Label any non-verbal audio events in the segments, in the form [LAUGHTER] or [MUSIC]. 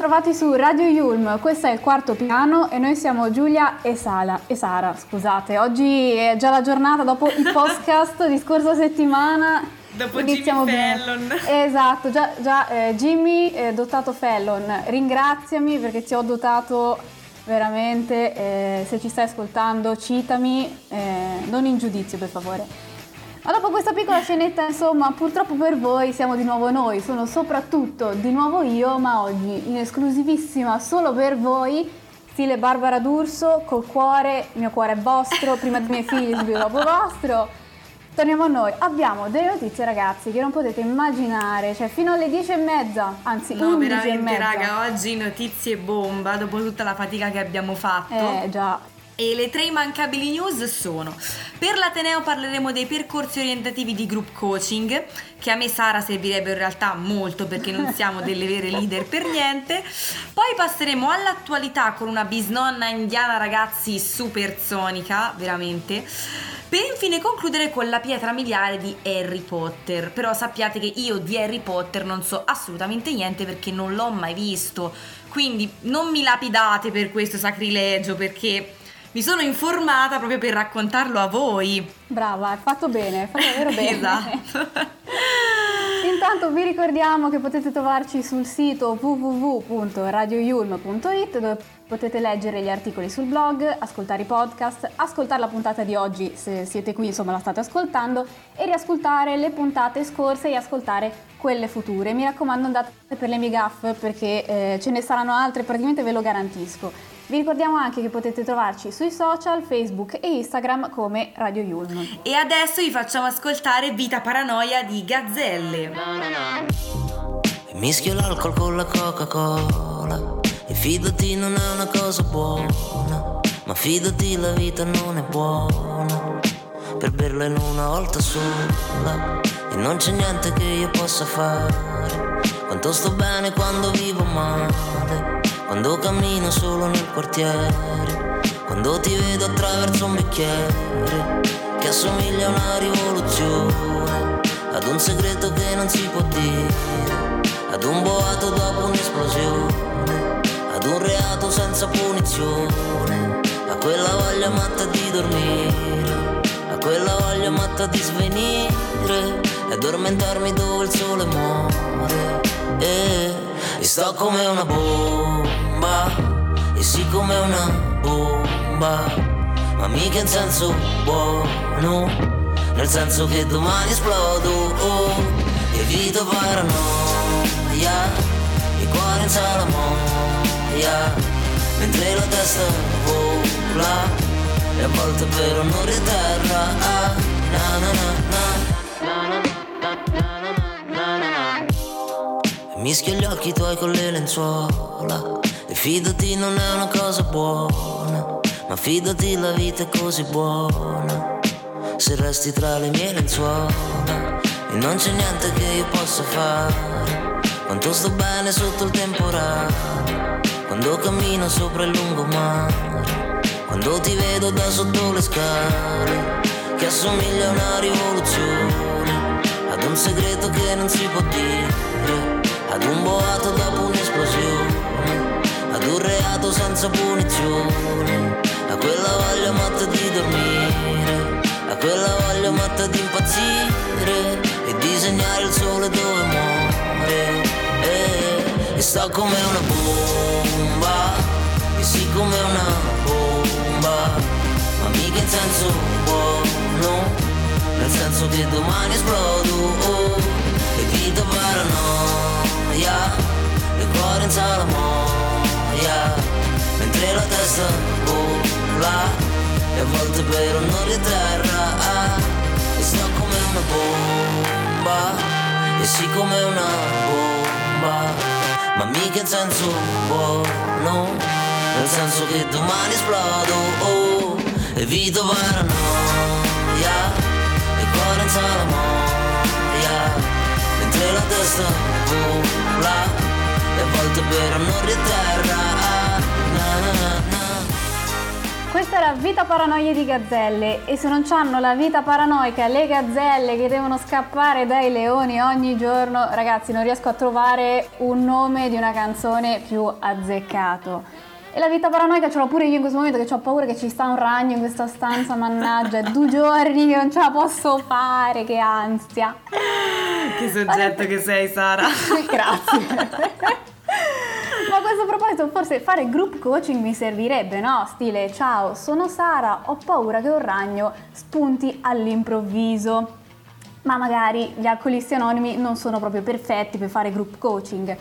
bentrovati su Radio Yulm, questo è il quarto piano e noi siamo Giulia e, Sala, e Sara, scusate, oggi è già la giornata dopo i [LAUGHS] podcast di scorsa settimana. Dopo Iniziamo Jimmy Fallon. Bene. Esatto, già, già eh, Jimmy eh, dotato Fallon, ringraziami perché ti ho dotato veramente, eh, se ci stai ascoltando citami, eh, non in giudizio per favore. Ma dopo questa piccola scenetta, insomma, purtroppo per voi siamo di nuovo noi, sono soprattutto di nuovo io, ma oggi in esclusivissima solo per voi, stile Barbara D'Urso, col cuore, il mio cuore è vostro, prima dei miei figli, subito dopo vostro. Torniamo a noi, abbiamo delle notizie ragazzi che non potete immaginare, cioè fino alle 10 e mezza, anzi no, 11 e mezza. raga, oggi notizie bomba dopo tutta la fatica che abbiamo fatto. Eh già, e le tre immancabili news sono per l'Ateneo parleremo dei percorsi orientativi di group coaching che a me Sara servirebbe in realtà molto perché non siamo [LAUGHS] delle vere leader per niente. Poi passeremo all'attualità con una bisnonna indiana ragazzi supersonica veramente. Per infine concludere con la pietra miliare di Harry Potter. Però sappiate che io di Harry Potter non so assolutamente niente perché non l'ho mai visto. Quindi non mi lapidate per questo sacrilegio perché mi sono informata proprio per raccontarlo a voi. Brava, hai fatto bene, hai fatto davvero bene. esatto. [LAUGHS] Intanto vi ricordiamo che potete trovarci sul sito www.radioyulm.it dove potete leggere gli articoli sul blog, ascoltare i podcast, ascoltare la puntata di oggi se siete qui, insomma la state ascoltando e riascoltare le puntate scorse e ascoltare quelle future. Mi raccomando andate per le mie gaff perché eh, ce ne saranno altre, praticamente ve lo garantisco. Vi ricordiamo anche che potete trovarci sui social, Facebook e Instagram come Radio Yulm. E adesso vi facciamo ascoltare Vita Paranoia di Gazzelle. Mischio l'alcol con la Coca-Cola e fidati non è una cosa buona, ma fidati la vita non è buona per berla in una volta sola e non c'è niente che io possa fare. Quanto sto bene quando vivo male quando cammino solo nel quartiere, quando ti vedo attraverso un bicchiere che assomiglia a una rivoluzione, ad un segreto che non si può dire, ad un boato dopo un'esplosione, ad un reato senza punizione, a quella voglia matta di dormire, a quella voglia matta di svenire e addormentarmi dove il sole muore. E, e sto come una bomba bomba E sì come una bomba. Ma mica in senso buono Nel senso che domani esplodo. Oh, Evito paranoia Il cuore in salamoia Mentre la testa vola E a volte però non riterra. Ah, na na na na. Mischio gli occhi tuoi con le lenzuola. e fidati non è una cosa buona, ma fidati la vita è così buona. Se resti tra le mie lenzuola e non c'è niente che io possa fare. Quanto sto bene sotto il temporale, quando cammino sopra il lungomare, quando ti vedo da sotto le scale, che assomiglia a una rivoluzione, ad un segreto che non si può dire, ad un boato dopo un'esplosione ad un reato senza punizione, a quella voglia matta di dormire, a quella voglia matta di impazzire e disegnare il sole dove muore. E, e sto come una bomba, e sì come una bomba, ma mica in senso buono, nel senso che domani esplodo, oh, e vita paranoia, e cuore in salamoia Mentre la testa vola E a volte però non riterra E sto come una bomba E sì come una bomba. Ma mica in senso buono Nel senso che domani esplodo oh, Evito paranoia E cuore in salamoia Mentre la testa vola e a volte però non riterra Questa era Vita Paranoia di Gazzelle e se non hanno la vita paranoica le gazzelle che devono scappare dai leoni ogni giorno, ragazzi non riesco a trovare un nome di una canzone più azzeccato. E la vita paranoica ce l'ho pure io in questo momento che ho paura che ci sta un ragno in questa stanza, mannaggia, è [LAUGHS] due giorni che non ce la posso fare, che ansia. Che soggetto che sei Sara. [LAUGHS] Grazie. [LAUGHS] Questo proposito, forse fare group coaching mi servirebbe, no? Stile, ciao, sono Sara, ho paura che un ragno spunti all'improvviso. Ma magari gli alcolisti anonimi non sono proprio perfetti per fare group coaching.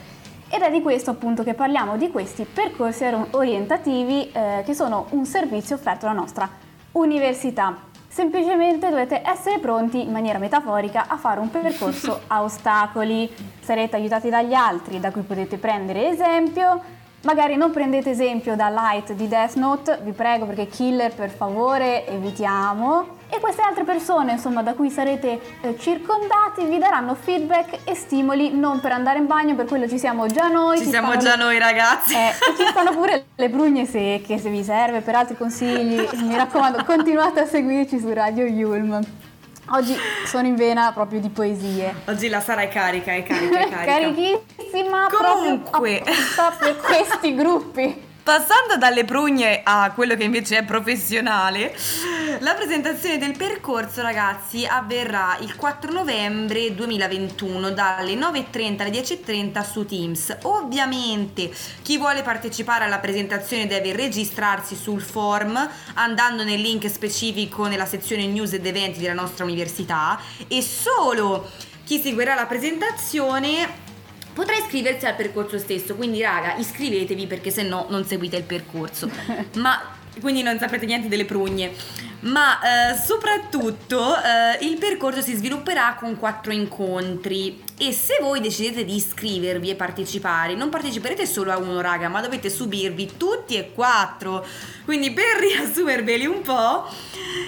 Ed è di questo appunto che parliamo, di questi percorsi orientativi eh, che sono un servizio offerto dalla nostra università. Semplicemente dovete essere pronti in maniera metaforica a fare un percorso [LAUGHS] a ostacoli. Sarete aiutati dagli altri, da cui potete prendere esempio Magari non prendete esempio da Light di Death Note, vi prego perché killer per favore evitiamo. E queste altre persone, insomma, da cui sarete eh, circondati, vi daranno feedback e stimoli non per andare in bagno, per quello ci siamo già noi. Ci, ci siamo già le... noi ragazzi. Eh, e ci stanno pure le prugne secche se vi serve, per altri consigli, mi raccomando, continuate a seguirci su Radio Yulm. Oggi sono in vena proprio di poesie. Oggi la Sara è carica, è carica, è carica. [LAUGHS] Carichissima Comunque. proprio questi gruppi. Passando dalle prugne a quello che invece è professionale, la presentazione del percorso, ragazzi, avverrà il 4 novembre 2021 dalle 9.30 alle 10.30 su Teams. Ovviamente chi vuole partecipare alla presentazione deve registrarsi sul form andando nel link specifico nella sezione news ed eventi della nostra università e solo chi seguirà la presentazione potrà iscriversi al percorso stesso. Quindi, raga, iscrivetevi perché se no non seguite il percorso. [LAUGHS] Ma quindi non sapete niente delle prugne. Ma eh, soprattutto eh, il percorso si svilupperà con quattro incontri e se voi decidete di iscrivervi e partecipare, non parteciperete solo a uno, raga, ma dovete subirvi tutti e quattro. Quindi per riassumerveli un po',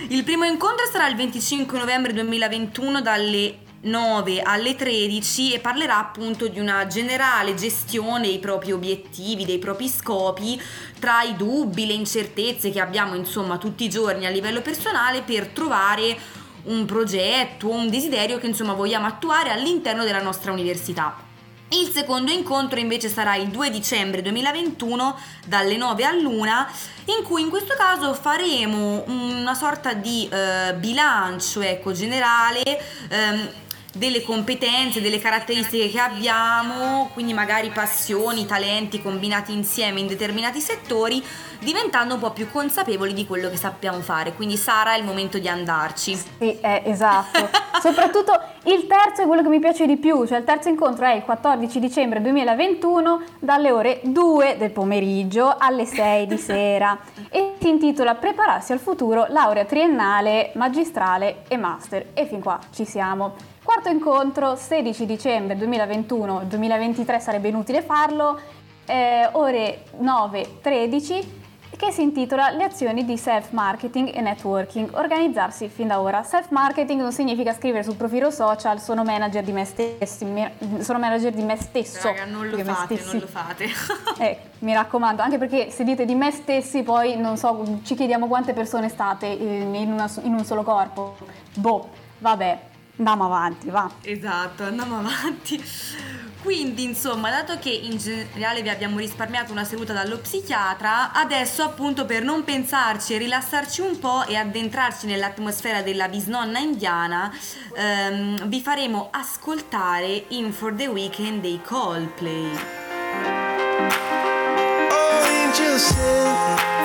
il primo incontro sarà il 25 novembre 2021 dalle 9 alle 13 e parlerà appunto di una generale gestione dei propri obiettivi, dei propri scopi, tra i dubbi, le incertezze che abbiamo insomma tutti i giorni a livello personale per trovare un progetto un desiderio che insomma vogliamo attuare all'interno della nostra università. Il secondo incontro invece sarà il 2 dicembre 2021 dalle 9 all'1 in cui in questo caso faremo una sorta di eh, bilancio ecco, generale ehm, delle competenze, delle caratteristiche che abbiamo, quindi magari passioni, talenti combinati insieme in determinati settori, diventando un po' più consapevoli di quello che sappiamo fare. Quindi Sara è il momento di andarci. Sì, eh, esatto. [LAUGHS] Soprattutto il terzo è quello che mi piace di più, cioè il terzo incontro è il 14 dicembre 2021 dalle ore 2 del pomeriggio alle 6 di sera e si intitola Prepararsi al futuro, laurea triennale, magistrale e master. E fin qua ci siamo. Quarto incontro, 16 dicembre 2021, 2023 sarebbe inutile farlo, eh, ore 9.13, che si intitola Le azioni di self-marketing e networking, organizzarsi fin da ora. Self-marketing non significa scrivere sul profilo social sono manager di me stesso, sono manager di me stesso. Raga, non lo fate, non lo fate. [LAUGHS] eh, mi raccomando, anche perché se dite di me stessi poi non so, ci chiediamo quante persone state in, una, in un solo corpo. Boh, vabbè, Andiamo avanti, va. Esatto, andiamo avanti. Quindi, insomma, dato che in generale vi abbiamo risparmiato una seduta dallo psichiatra, adesso appunto per non pensarci e rilassarci un po' e addentrarci nell'atmosfera della bisnonna indiana, ehm, vi faremo ascoltare In For The Weekend dei Coldplay. Oh,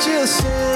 just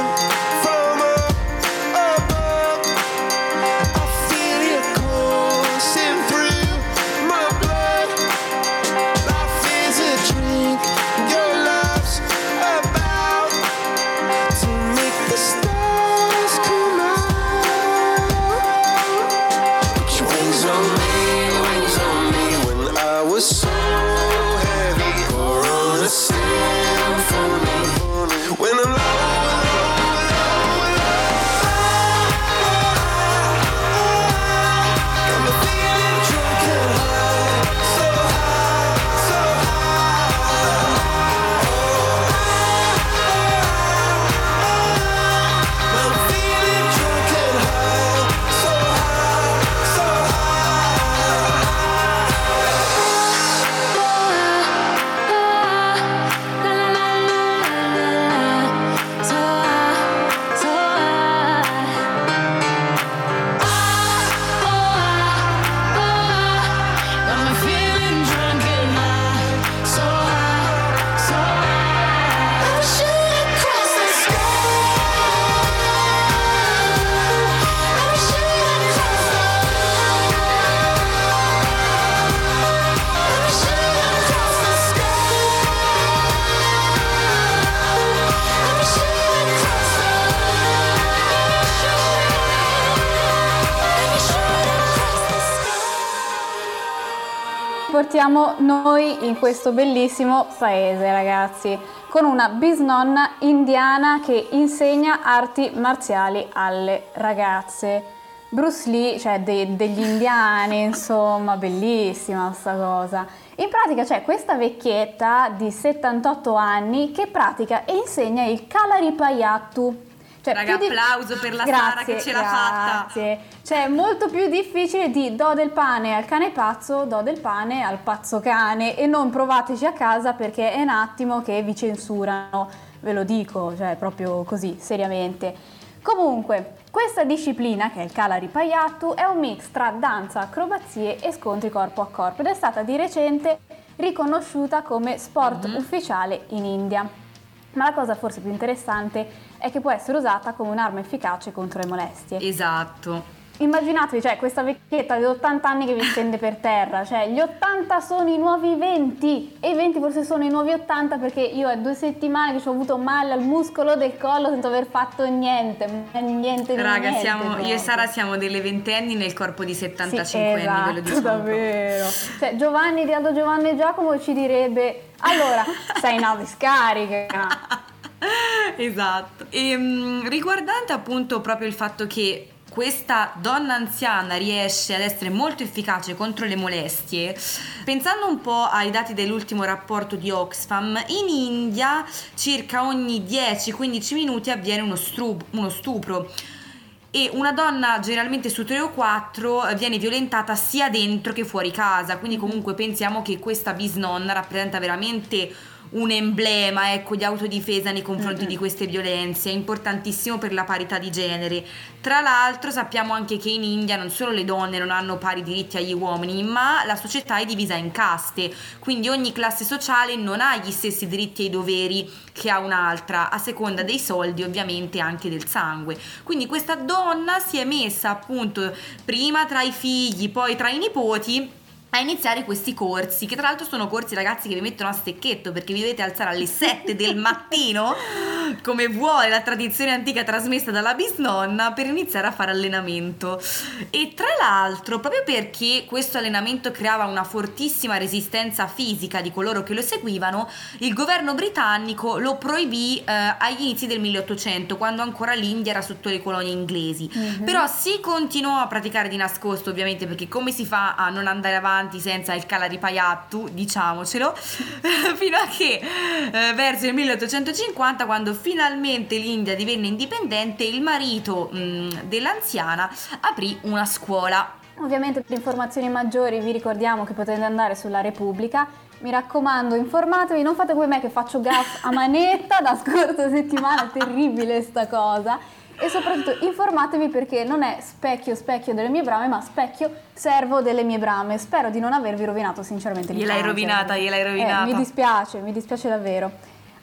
noi in questo bellissimo paese, ragazzi, con una bisnonna indiana che insegna arti marziali alle ragazze. Bruce Lee, cioè de- degli indiani, insomma, bellissima sta cosa. In pratica c'è questa vecchietta di 78 anni che pratica e insegna il Kalaripayattu. Cioè, Raga, di- applauso per la Sara che ce l'ha fatta. Grazie. Cioè, è molto più difficile di do del pane al cane pazzo, do del pane al pazzo cane e non provateci a casa perché è un attimo che vi censurano, ve lo dico, cioè proprio così, seriamente. Comunque, questa disciplina, che è il Kalaripayattu, è un mix tra danza, acrobazie e scontri corpo a corpo ed è stata di recente riconosciuta come sport Mhm. ufficiale in India. Ma la cosa forse più interessante è che può essere usata come un'arma efficace contro le molestie. Esatto. Immaginatevi, cioè, questa vecchietta di 80 anni che vi stende per terra, cioè gli 80 sono i nuovi 20 e i 20 forse sono i nuovi 80 perché io è due settimane che ho avuto male al muscolo del collo senza aver fatto niente, niente di Raga, niente siamo, io e. Sara siamo delle ventenni nel corpo di 75 Sì, anni, ve lo esatto, diciamo. davvero. Cioè, Giovanni di Aldo Giovanni e Giacomo ci direbbe allora, sei navi scarica. esatto. E, mm, riguardante appunto proprio il fatto che questa donna anziana riesce ad essere molto efficace contro le molestie, pensando un po' ai dati dell'ultimo rapporto di Oxfam, in India circa ogni 10-15 minuti avviene uno, stru- uno stupro e una donna generalmente su 3 o 4 viene violentata sia dentro che fuori casa, quindi comunque pensiamo che questa bisnonna rappresenta veramente un emblema ecco, di autodifesa nei confronti di queste violenze, è importantissimo per la parità di genere. Tra l'altro sappiamo anche che in India non solo le donne non hanno pari diritti agli uomini, ma la società è divisa in caste, quindi ogni classe sociale non ha gli stessi diritti e doveri che ha un'altra, a seconda dei soldi ovviamente anche del sangue. Quindi questa donna si è messa appunto prima tra i figli, poi tra i nipoti a iniziare questi corsi, che tra l'altro sono corsi ragazzi che vi mettono a stecchetto perché vi dovete alzare alle 7 del mattino, [LAUGHS] come vuole la tradizione antica trasmessa dalla bisnonna, per iniziare a fare allenamento. E tra l'altro, proprio perché questo allenamento creava una fortissima resistenza fisica di coloro che lo seguivano, il governo britannico lo proibì eh, agli inizi del 1800, quando ancora l'India era sotto le colonie inglesi. Però si continuò a praticare di nascosto, ovviamente, perché come si fa a non andare avanti senza il Kalaripayattu, diciamocelo, [LAUGHS] fino a che eh, verso il 1850, quando finalmente l'India divenne indipendente, il marito mh, dell'anziana aprì una scuola. Ovviamente per informazioni maggiori vi ricordiamo che potete andare sulla Repubblica. Mi raccomando, informatevi, non fate come me che faccio gaff a manetta [LAUGHS] da scorsa settimana, terribile sta cosa. E soprattutto informatevi perché non è specchio specchio delle mie brame, ma specchio servo delle mie brame. Spero di non avervi rovinato sinceramente Gliel'hai l'infanzia. rovinata, gliel'hai Eh, rovinata. mi dispiace, mi dispiace davvero.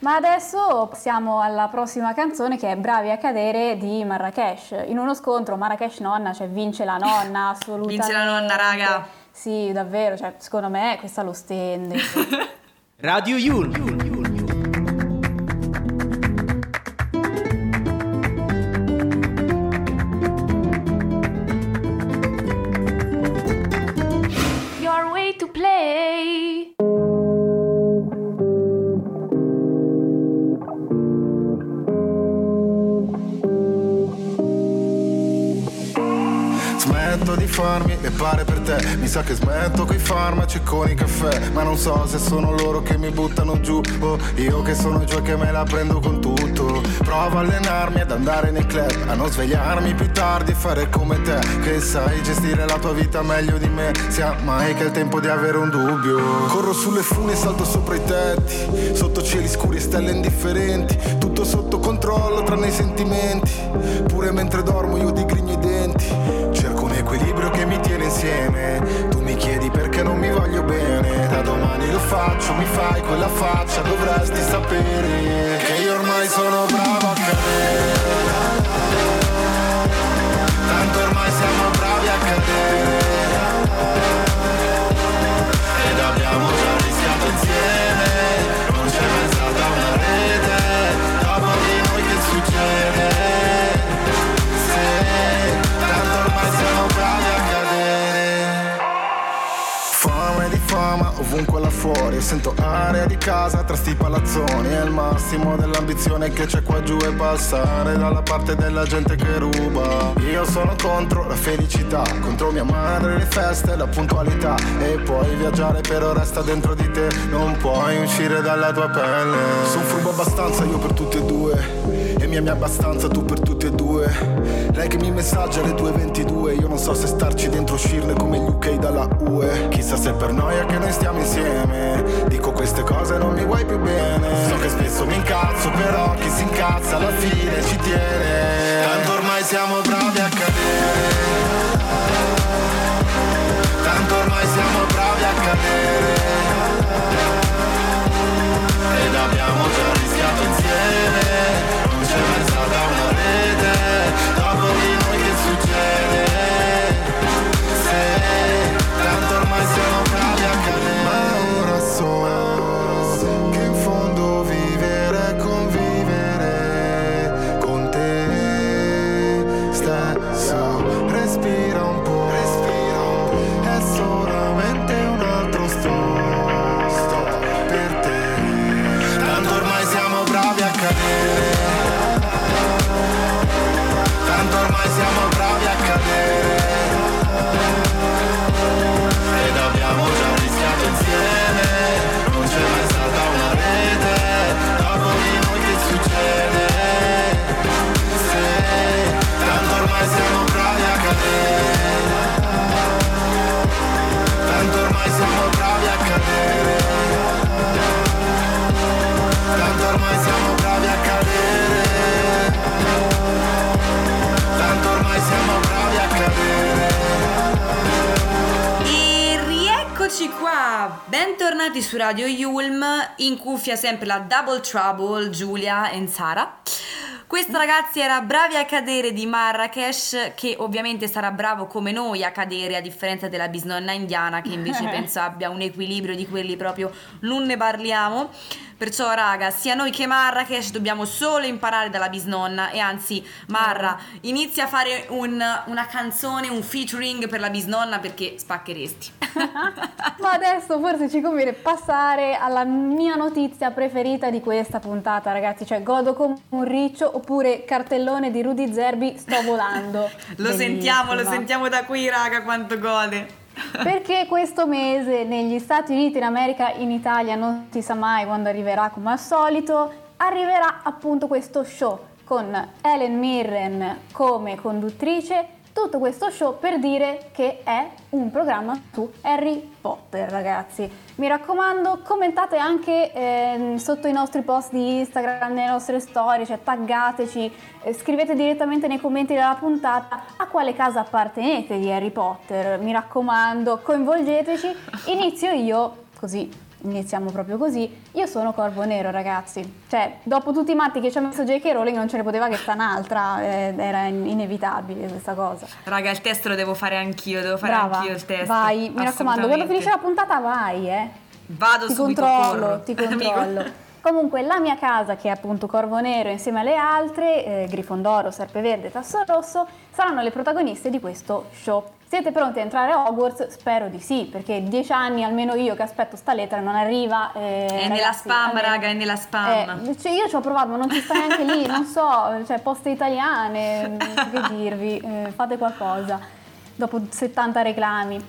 Ma adesso passiamo alla prossima canzone che è Bravi a cadere di Marrakesh. In uno scontro Marrakesh nonna, cioè vince la nonna [LAUGHS] assolutamente. Vince la nonna, raga. Sì, davvero, cioè, secondo me questa lo stende. [LAUGHS] Radio Yulm. Smetto di farmi le pare per te. Mi sa che smetto coi farmaci e con i caffè. Ma non so se sono loro che mi buttano giù O io che sono giù e che me la prendo con tutto. Provo a allenarmi ad andare nei club A non svegliarmi più tardi e fare come te Che sai gestire la tua vita meglio di me. Sia mai che è il tempo di avere un dubbio. Corro sulle fune e salto sopra i tetti Sotto cieli scuri e stelle indifferenti. Tutto sotto controllo tranne i sentimenti. Pure mentre dormo io digrigno i denti Cerco un equilibrio che mi tiene insieme. Tu mi chiedi perché non mi voglio bene. Da domani lo faccio, mi fai quella faccia Dovresti sapere che io ormai sono bravo Sento aria di casa tra sti palazzoni. È il massimo dell'ambizione che c'è qua giù E passare dalla parte della gente che ruba. Io sono contro la felicità Contro mia madre, le feste, la puntualità. E puoi viaggiare però resta dentro di te. Non puoi uscire dalla tua pelle. Sono furbo abbastanza io per tutte e due e mi ami abbastanza tu per tutti e due. Lei che mi messaggia alle 2.22 Io non so se starci dentro uscirne come gli UK dalla UE Chissà se per noia che noi stiamo insieme. Dico queste cose non mi vuoi più bene. So che spesso mi incazzo però chi si incazza alla fine ci tiene. Tanto ormai siamo bravi a cadere su Radio Yulm, in cuffia sempre la Double Trouble, Giulia e Sara. Questa ragazzi era Bravi a cadere di Marrakesh, che ovviamente sarà bravo come noi a cadere, a differenza della bisnonna indiana, che invece [LAUGHS] penso abbia un equilibrio di quelli proprio, non ne parliamo. Perciò, raga, sia noi che Marrakesh dobbiamo solo imparare dalla bisnonna. E anzi, Marra, inizia a fare un- una canzone, un featuring per la bisnonna perché spaccheresti. [LAUGHS] Ma adesso forse ci conviene passare alla mia notizia preferita di questa puntata, ragazzi. Cioè, godo come un riccio oppure cartellone di Rudy Zerbi, sto volando. [LAUGHS] Lo sentiamo, lo Bellissima. sentiamo da qui, raga, quanto gode. Perché questo mese negli Stati Uniti, in America, in Italia, non si sa mai quando arriverà come al solito, arriverà appunto questo show con Helen Mirren come conduttrice. Tutto questo show per dire che è un programma su Harry Potter, ragazzi. Mi raccomando, commentate anche ehm, sotto i nostri post di Instagram, nelle nostre storie, cioè taggateci, eh, scrivete direttamente nei commenti della puntata a quale casa appartenete di Harry Potter. Mi raccomando, coinvolgeteci. Inizio io, così iniziamo proprio così. Io sono Corvo Nero, ragazzi. Cioè, dopo tutti i matti che ci ha messo J.K. Rowling non ce ne poteva che sta un'altra, eh, era in- inevitabile questa cosa. Raga, il test lo devo fare anch'io, devo fare Brava, anch'io il test. vai, mi raccomando, quando finisce la puntata vai, eh. Vado ti subito, controllo, corro. ti [LAUGHS] controllo. Comunque la mia casa, che è appunto Corvo Nero insieme alle altre, eh, Grifondoro, Serpeverde e Tasso Rosso, saranno le protagoniste di questo show. Siete pronti a entrare a Hogwarts? Spero di sì, perché dieci anni almeno io che aspetto sta lettera non arriva. eh, È nella ragazzi, spam, almeno- raga, è nella spam. Eh, cioè io ci ho provato, ma non ci sta neanche lì, non so, cioè poste italiane, che dirvi, eh, fate qualcosa dopo 70 reclami.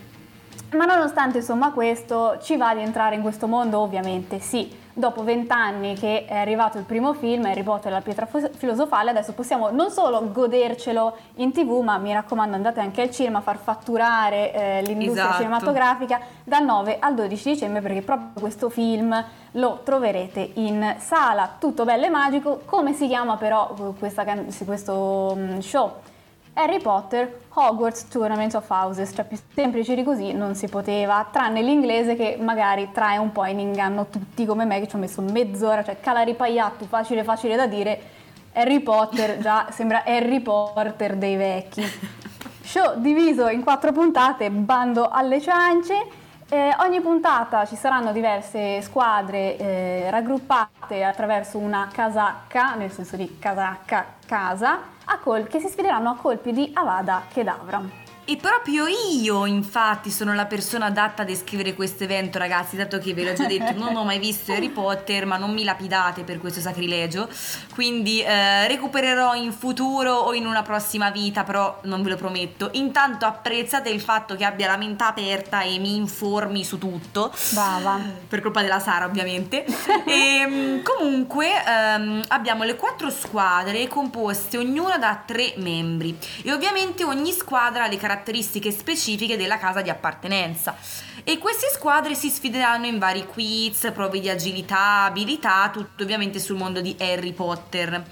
Ma nonostante insomma questo, ci va di entrare in questo mondo? Ovviamente sì. Dopo vent'anni che è arrivato il primo film, Harry Potter e la pietra filosofale, adesso possiamo non solo godercelo in tv, ma mi raccomando andate anche al cinema a far fatturare eh, l'industria Esatto. cinematografica dal 9 al 12 dicembre perché proprio questo film lo troverete in sala, tutto bello e magico. Come si chiama però questa can- sì, questo mm, show? Harry Potter Hogwarts Tournament of Houses, cioè più semplice di così non si poteva, tranne l'inglese che magari trae un po' in inganno tutti come me che ci ho messo mezz'ora, cioè calaripaiattu, facile facile da dire, Harry Potter [LAUGHS] già sembra Harry Potter dei vecchi. Show diviso in quattro puntate, bando alle ciance. Eh, ogni puntata ci saranno diverse squadre eh, raggruppate attraverso una casacca, nel senso di casacca casa, col- che si sfideranno a colpi di Avada Kedavra. E proprio io, infatti, sono la persona adatta a descrivere questo evento, ragazzi, dato che ve l'ho già detto, non ho mai visto Harry Potter, ma non mi lapidate per questo sacrilegio. Quindi eh, recupererò in futuro o in una prossima vita, però non ve lo prometto. Intanto apprezzate il fatto che abbia la mente aperta e mi informi su tutto. Brava. Per colpa della Sara, ovviamente. [LAUGHS] e mm, comunque ehm, abbiamo le quattro squadre composte ognuna da tre membri. E ovviamente ogni squadra ha le caratteristiche specifiche della casa di appartenenza. E queste squadre si sfideranno in vari quiz, prove di agilità, abilità, tutto ovviamente sul mondo di Harry Potter.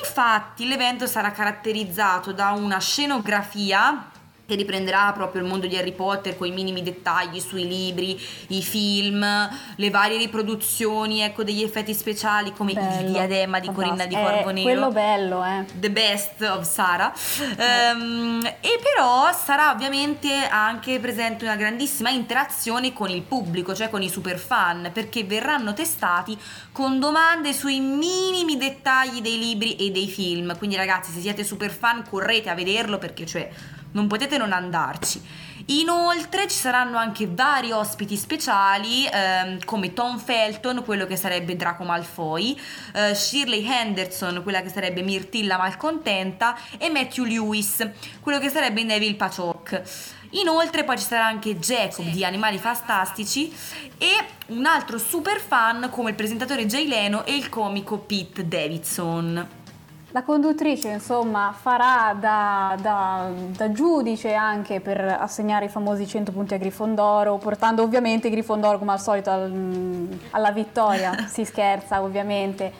Infatti l'evento sarà caratterizzato da una scenografia che riprenderà proprio il mondo di Harry Potter con i minimi dettagli sui libri, i film, le varie riproduzioni, ecco, degli effetti speciali come il Bello, diadema di Corinna di. Corvo Eh, Nero. Quello bello, eh. The best of Sara. Ehm, e però sarà ovviamente anche presente una grandissima interazione con il pubblico, cioè con i super fan, perché verranno testati con domande sui minimi dettagli dei libri e dei film. Quindi ragazzi, se siete super fan, correte a vederlo perché cioè non potete non andarci. Inoltre ci saranno anche vari ospiti speciali ehm, come Tom Felton, quello che sarebbe Draco Malfoy, eh, Shirley Henderson, quella che sarebbe Mirtilla Malcontenta e Matthew Lewis, quello che sarebbe Neville Pachok. Inoltre poi ci sarà anche Jacob di Animali Fantastici e un altro super fan come il presentatore Jay Leno e il comico Pete Davidson. La conduttrice, insomma, farà da, da- da giudice anche per assegnare i famosi 100 punti a Grifondoro, portando ovviamente Grifondoro come al solito al- alla vittoria. [LAUGHS] si scherza, ovviamente.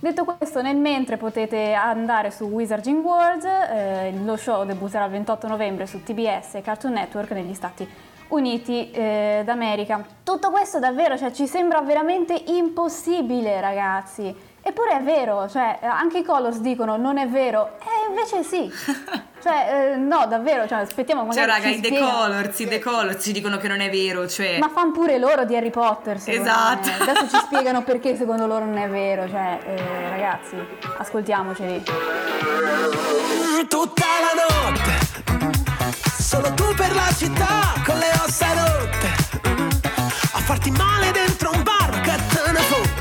Detto questo, nel mentre potete andare su Wizarding World, eh, lo show debutterà il 28 novembre su TBS e Cartoon Network negli Stati Uniti eh, d'America. Tutto questo davvero, cioè, ci sembra veramente impossibile, ragazzi. Eppure è vero, cioè, anche i Colors dicono non è vero, e invece sì. [LAUGHS] Cioè, eh, no, davvero, cioè, aspettiamo Cioè magari raga, ci i The. Colors, i The Colors ci dicono che non è vero, cioè... Ma fanno pure loro di Harry Potter, Esatto. me. Adesso ci spiegano perché secondo loro non è vero, cioè, eh, ragazzi, ascoltiamoceli. Tutta la notte, solo tu per la città con le ossa rotte. A farti male dentro un bar. Tanto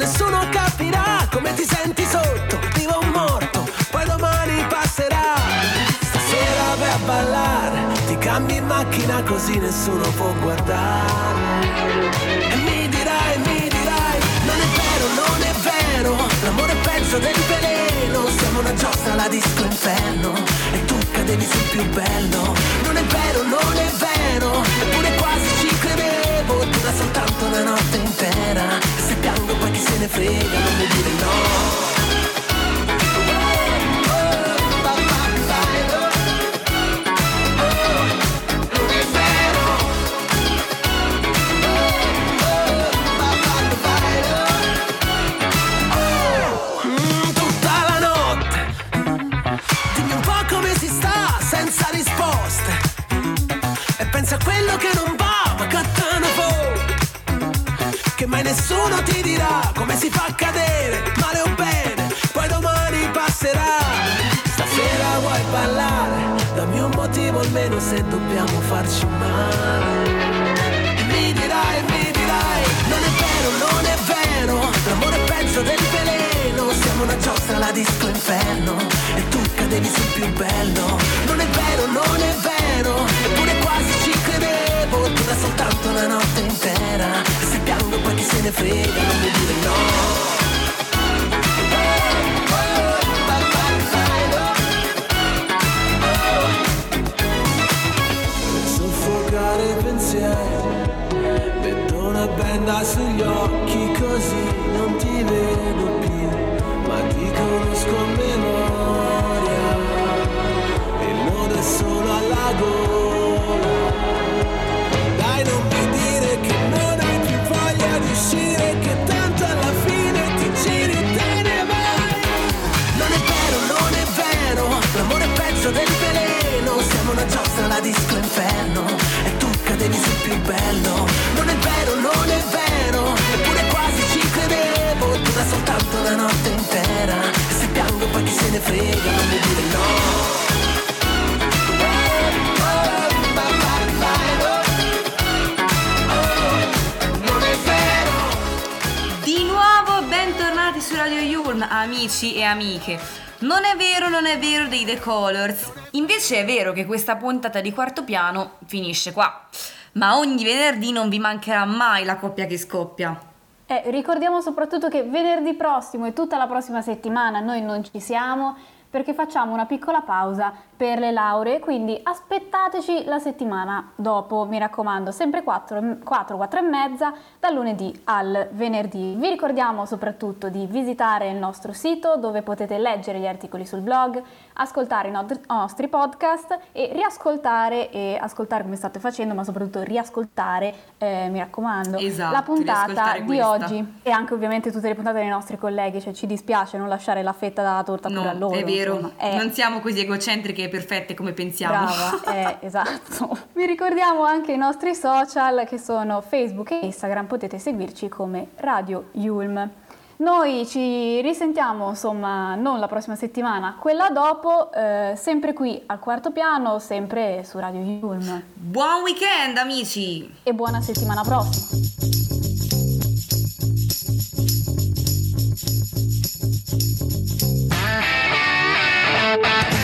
nessuno capirà come ti senti sotto, vivo o morto, poi domani passerà. Stasera vai a ballare, ti cambi in macchina così nessuno può guardare. E mi dirai, mi dirai, non è vero, non è vero, l'amore è peggio del veleno, siamo una giostra alla disco inferno, e tu cadevi sul più bello, non è vero, non è vero, eppure quasi ci bello. Non è vero, non è vero, eppure quasi ci credevo, dura soltanto una notte intera, se piango poi chi se ne frega, non mi dire no. soffocare pensieri Metto una benda sugli occhi così bello. Non è vero, non è vero, eppure quasi ci credevo, dura soltanto una notte intera, se piango poi chi se ne frega, non mi dire no. Amici e amiche. Non è vero, non è vero dei The Colors. Invece è vero che questa puntata di quarto piano finisce qua. Ma ogni venerdì non vi mancherà mai la coppia che scoppia. Eh, ricordiamo soprattutto che venerdì prossimo e tutta la prossima settimana noi non ci siamo perché facciamo una piccola pausa per le lauree, quindi aspettateci la settimana dopo, mi raccomando, sempre 4, 4, 4 e mezza dal lunedì al venerdì. Vi ricordiamo soprattutto di visitare il nostro sito dove potete leggere gli articoli sul blog, ascoltare i no- nostri podcast e riascoltare e ascoltare come state facendo, ma soprattutto riascoltare, eh, mi raccomando, Esatto, la puntata di questa. oggi e anche ovviamente tutte le puntate dei nostri colleghi, cioè ci dispiace non lasciare la fetta della torta No, pure a loro. è vero, insomma. Eh, non siamo così egocentriche e perfette come pensiamo. Brava, [LAUGHS] eh, esatto. Vi ricordiamo anche i nostri social che sono Facebook e Instagram, potete seguirci come Radio Yulm. Noi ci risentiamo, insomma, non la prossima settimana, quella dopo, eh, sempre qui al quarto piano, sempre su Radio Yulm. Buon weekend amici! E buona settimana prossima! Bye.